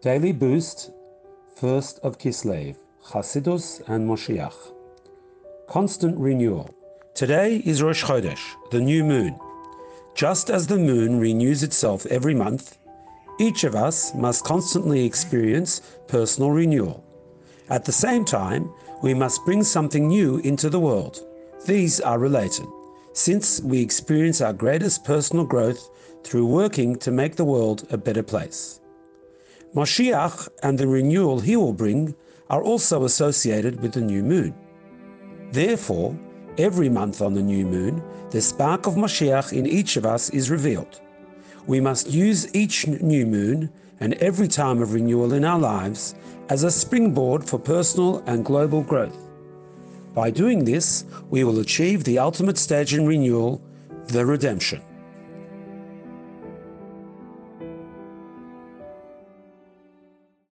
Daily Boost, 1st of Kislev, Chassidus and Moshiach. Constant renewal. Today is Rosh Chodesh, the new moon. Just as the moon renews itself every month, each of us must constantly experience personal renewal. At the same time, we must bring something new into the world. These are related, since we experience our greatest personal growth through working to make the world a better place. Moshiach and the renewal he will bring are also associated with the new moon. Therefore, every month on the new moon, the spark of Moshiach in each of us is revealed. We must use each new moon and every time of renewal in our lives as a springboard for personal and global growth. By doing this, we will achieve the ultimate stage in renewal, the redemption.